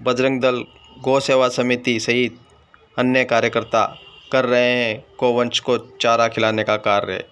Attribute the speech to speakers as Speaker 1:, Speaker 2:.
Speaker 1: बजरंग दल, गौ सेवा समिति सहित अन्य कार्यकर्ता कर रहे हैं गौवंश को चारा खिलाने का कार्य।